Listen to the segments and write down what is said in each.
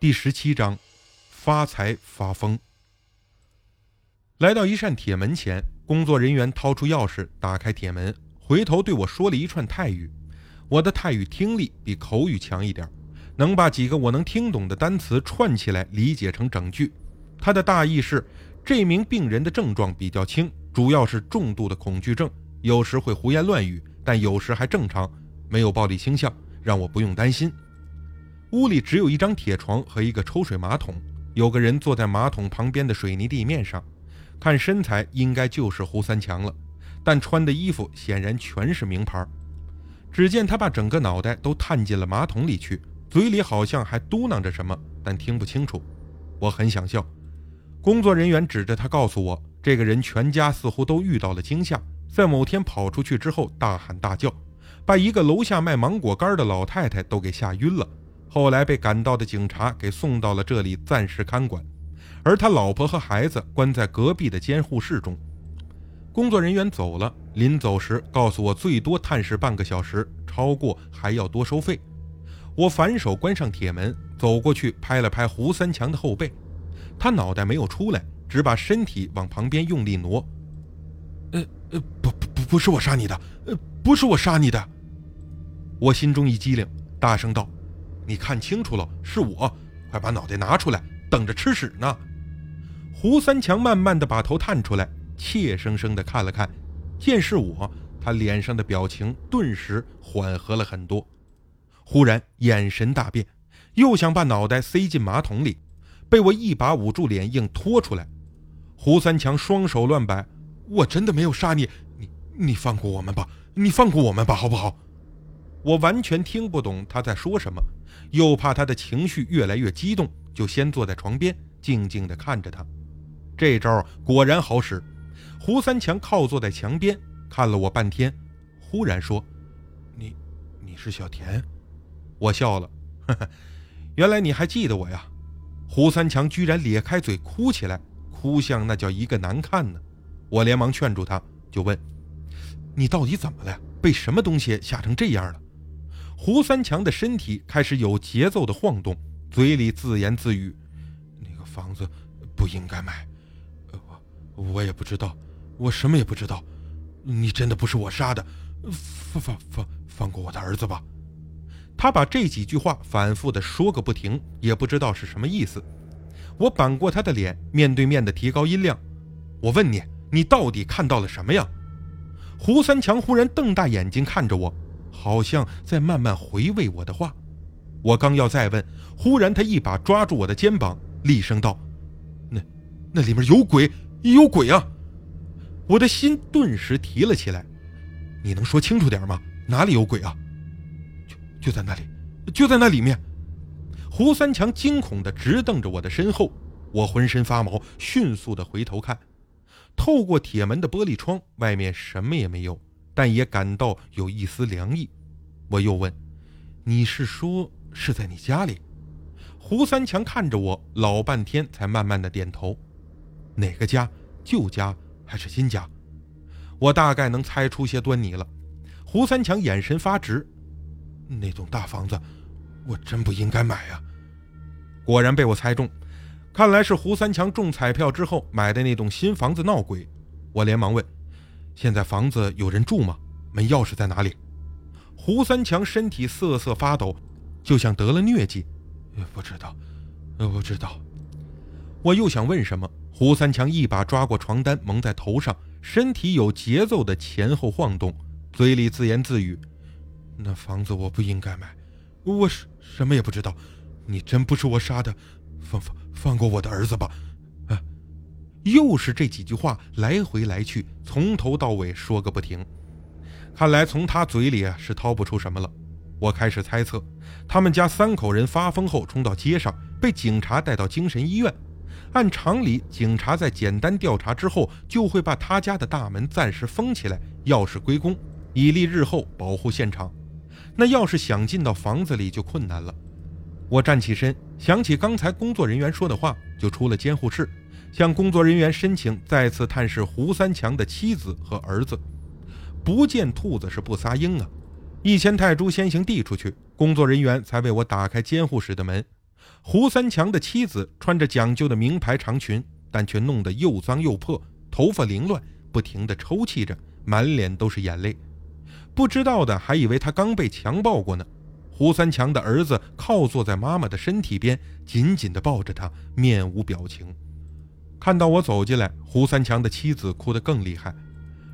第十七章，发财发疯。来到一扇铁门前，工作人员掏出钥匙打开铁门，回头对我说了一串泰语。我的泰语听力比口语强一点，能把几个我能听懂的单词串起来理解成整句。他的大意是：这名病人的症状比较轻，主要是重度的恐惧症，有时会胡言乱语，但有时还正常，没有暴力倾向，让我不用担心。屋里只有一张铁床和一个抽水马桶，有个人坐在马桶旁边的水泥地面上，看身材应该就是胡三强了，但穿的衣服显然全是名牌。只见他把整个脑袋都探进了马桶里去，嘴里好像还嘟囔着什么，但听不清楚。我很想笑。工作人员指着他告诉我，这个人全家似乎都遇到了惊吓，在某天跑出去之后大喊大叫，把一个楼下卖芒果干的老太太都给吓晕了。后来被赶到的警察给送到了这里暂时看管，而他老婆和孩子关在隔壁的监护室中。工作人员走了，临走时告诉我最多探视半个小时，超过还要多收费。我反手关上铁门，走过去拍了拍胡三强的后背，他脑袋没有出来，只把身体往旁边用力挪。呃呃，不不不，不是我杀你的，呃，不是我杀你的。我心中一激灵，大声道。你看清楚了，是我！快把脑袋拿出来，等着吃屎呢！胡三强慢慢的把头探出来，怯生生的看了看，见是我，他脸上的表情顿时缓和了很多。忽然眼神大变，又想把脑袋塞进马桶里，被我一把捂住脸，硬拖出来。胡三强双手乱摆：“我真的没有杀你，你你放过我们吧，你放过我们吧，好不好？”我完全听不懂他在说什么。又怕他的情绪越来越激动，就先坐在床边，静静地看着他。这招果然好使。胡三强靠坐在墙边，看了我半天，忽然说：“你，你是小田？”我笑了，呵呵，原来你还记得我呀？胡三强居然咧开嘴哭起来，哭相那叫一个难看呢。我连忙劝住他，就问：“你到底怎么了？被什么东西吓成这样了？”胡三强的身体开始有节奏的晃动，嘴里自言自语：“那个房子不应该买，我我也不知道，我什么也不知道。你真的不是我杀的，放放放放过我的儿子吧。”他把这几句话反复的说个不停，也不知道是什么意思。我扳过他的脸，面对面的提高音量：“我问你，你到底看到了什么呀？”胡三强忽然瞪大眼睛看着我。好像在慢慢回味我的话，我刚要再问，忽然他一把抓住我的肩膀，厉声道：“那，那里面有鬼，有鬼啊！”我的心顿时提了起来。你能说清楚点吗？哪里有鬼啊？就就在那里，就在那里面。胡三强惊恐地直瞪着我的身后，我浑身发毛，迅速地回头看，透过铁门的玻璃窗，外面什么也没有。但也感到有一丝凉意，我又问：“你是说是在你家里？”胡三强看着我老半天，才慢慢的点头：“哪个家？旧家还是新家？”我大概能猜出些端倪了。胡三强眼神发直：“那栋大房子，我真不应该买啊！”果然被我猜中，看来是胡三强中彩票之后买的那栋新房子闹鬼。我连忙问。现在房子有人住吗？门钥匙在哪里？胡三强身体瑟瑟发抖，就像得了疟疾。不知道，不知道。我又想问什么，胡三强一把抓过床单蒙在头上，身体有节奏的前后晃动，嘴里自言自语：“那房子我不应该买，我什什么也不知道。你真不是我杀的，放放放过我的儿子吧。”又是这几句话来回来去，从头到尾说个不停。看来从他嘴里啊是掏不出什么了。我开始猜测，他们家三口人发疯后冲到街上，被警察带到精神医院。按常理，警察在简单调查之后，就会把他家的大门暂时封起来，钥匙归公，以利日后保护现场。那要是想进到房子里就困难了。我站起身，想起刚才工作人员说的话，就出了监护室。向工作人员申请再次探视胡三强的妻子和儿子。不见兔子是不撒鹰啊！一千泰铢先行递出去，工作人员才为我打开监护室的门。胡三强的妻子穿着讲究的名牌长裙，但却弄得又脏又破，头发凌乱，不停地抽泣着，满脸都是眼泪。不知道的还以为她刚被强暴过呢。胡三强的儿子靠坐在妈妈的身体边，紧紧地抱着她，面无表情。看到我走进来，胡三强的妻子哭得更厉害，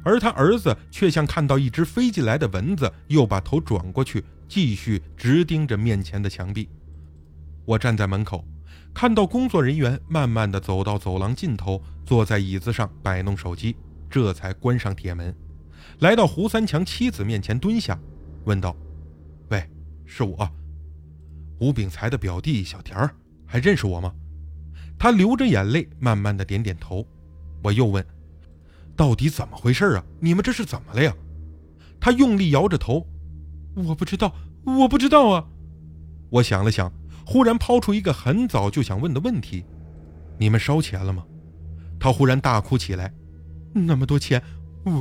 而他儿子却像看到一只飞进来的蚊子，又把头转过去，继续直盯着面前的墙壁。我站在门口，看到工作人员慢慢地走到走廊尽头，坐在椅子上摆弄手机，这才关上铁门，来到胡三强妻子面前蹲下，问道：“喂。”是我，吴炳才的表弟小田儿，还认识我吗？他流着眼泪，慢慢的点点头。我又问：“到底怎么回事啊？你们这是怎么了呀？”他用力摇着头：“我不知道，我不知道啊。”我想了想，忽然抛出一个很早就想问的问题：“你们烧钱了吗？”他忽然大哭起来：“那么多钱，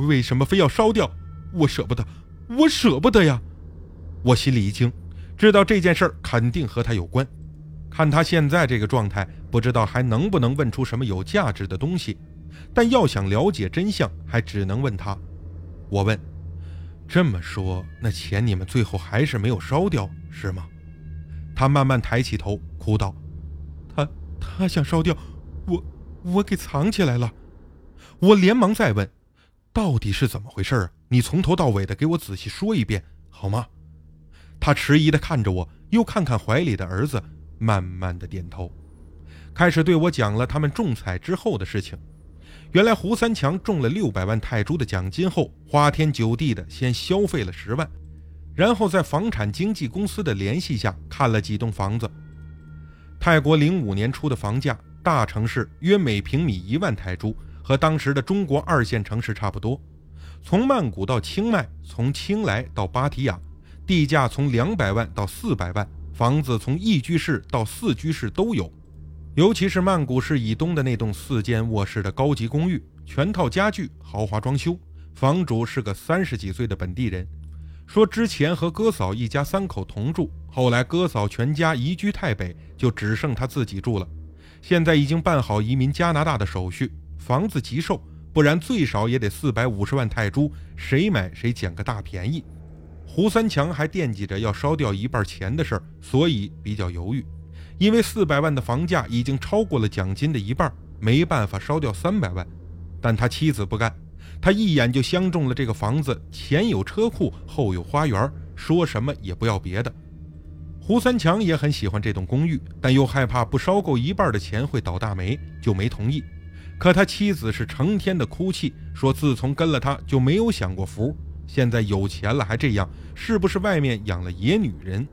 为什么非要烧掉？我舍不得，我舍不得呀！”我心里一惊，知道这件事儿肯定和他有关。看他现在这个状态，不知道还能不能问出什么有价值的东西。但要想了解真相，还只能问他。我问：“这么说，那钱你们最后还是没有烧掉，是吗？”他慢慢抬起头，哭道：“他他想烧掉，我我给藏起来了。”我连忙再问：“到底是怎么回事啊？你从头到尾的给我仔细说一遍，好吗？”他迟疑地看着我，又看看怀里的儿子，慢慢的点头，开始对我讲了他们中彩之后的事情。原来胡三强中了六百万泰铢的奖金后，花天酒地的先消费了十万，然后在房产经纪公司的联系下看了几栋房子。泰国零五年初的房价，大城市约每平米一万泰铢，和当时的中国二线城市差不多。从曼谷到清迈，从清莱到芭提雅。地价从两百万到四百万，房子从一居室到四居室都有。尤其是曼谷市以东的那栋四间卧室的高级公寓，全套家具，豪华装修。房主是个三十几岁的本地人，说之前和哥嫂一家三口同住，后来哥嫂全家移居泰北，就只剩他自己住了。现在已经办好移民加拿大的手续，房子急售，不然最少也得四百五十万泰铢，谁买谁捡个大便宜。胡三强还惦记着要烧掉一半钱的事儿，所以比较犹豫。因为四百万的房价已经超过了奖金的一半，没办法烧掉三百万。但他妻子不干，他一眼就相中了这个房子，前有车库，后有花园，说什么也不要别的。胡三强也很喜欢这栋公寓，但又害怕不烧够一半的钱会倒大霉，就没同意。可他妻子是成天的哭泣，说自从跟了他就没有享过福。现在有钱了还这样，是不是外面养了野女人？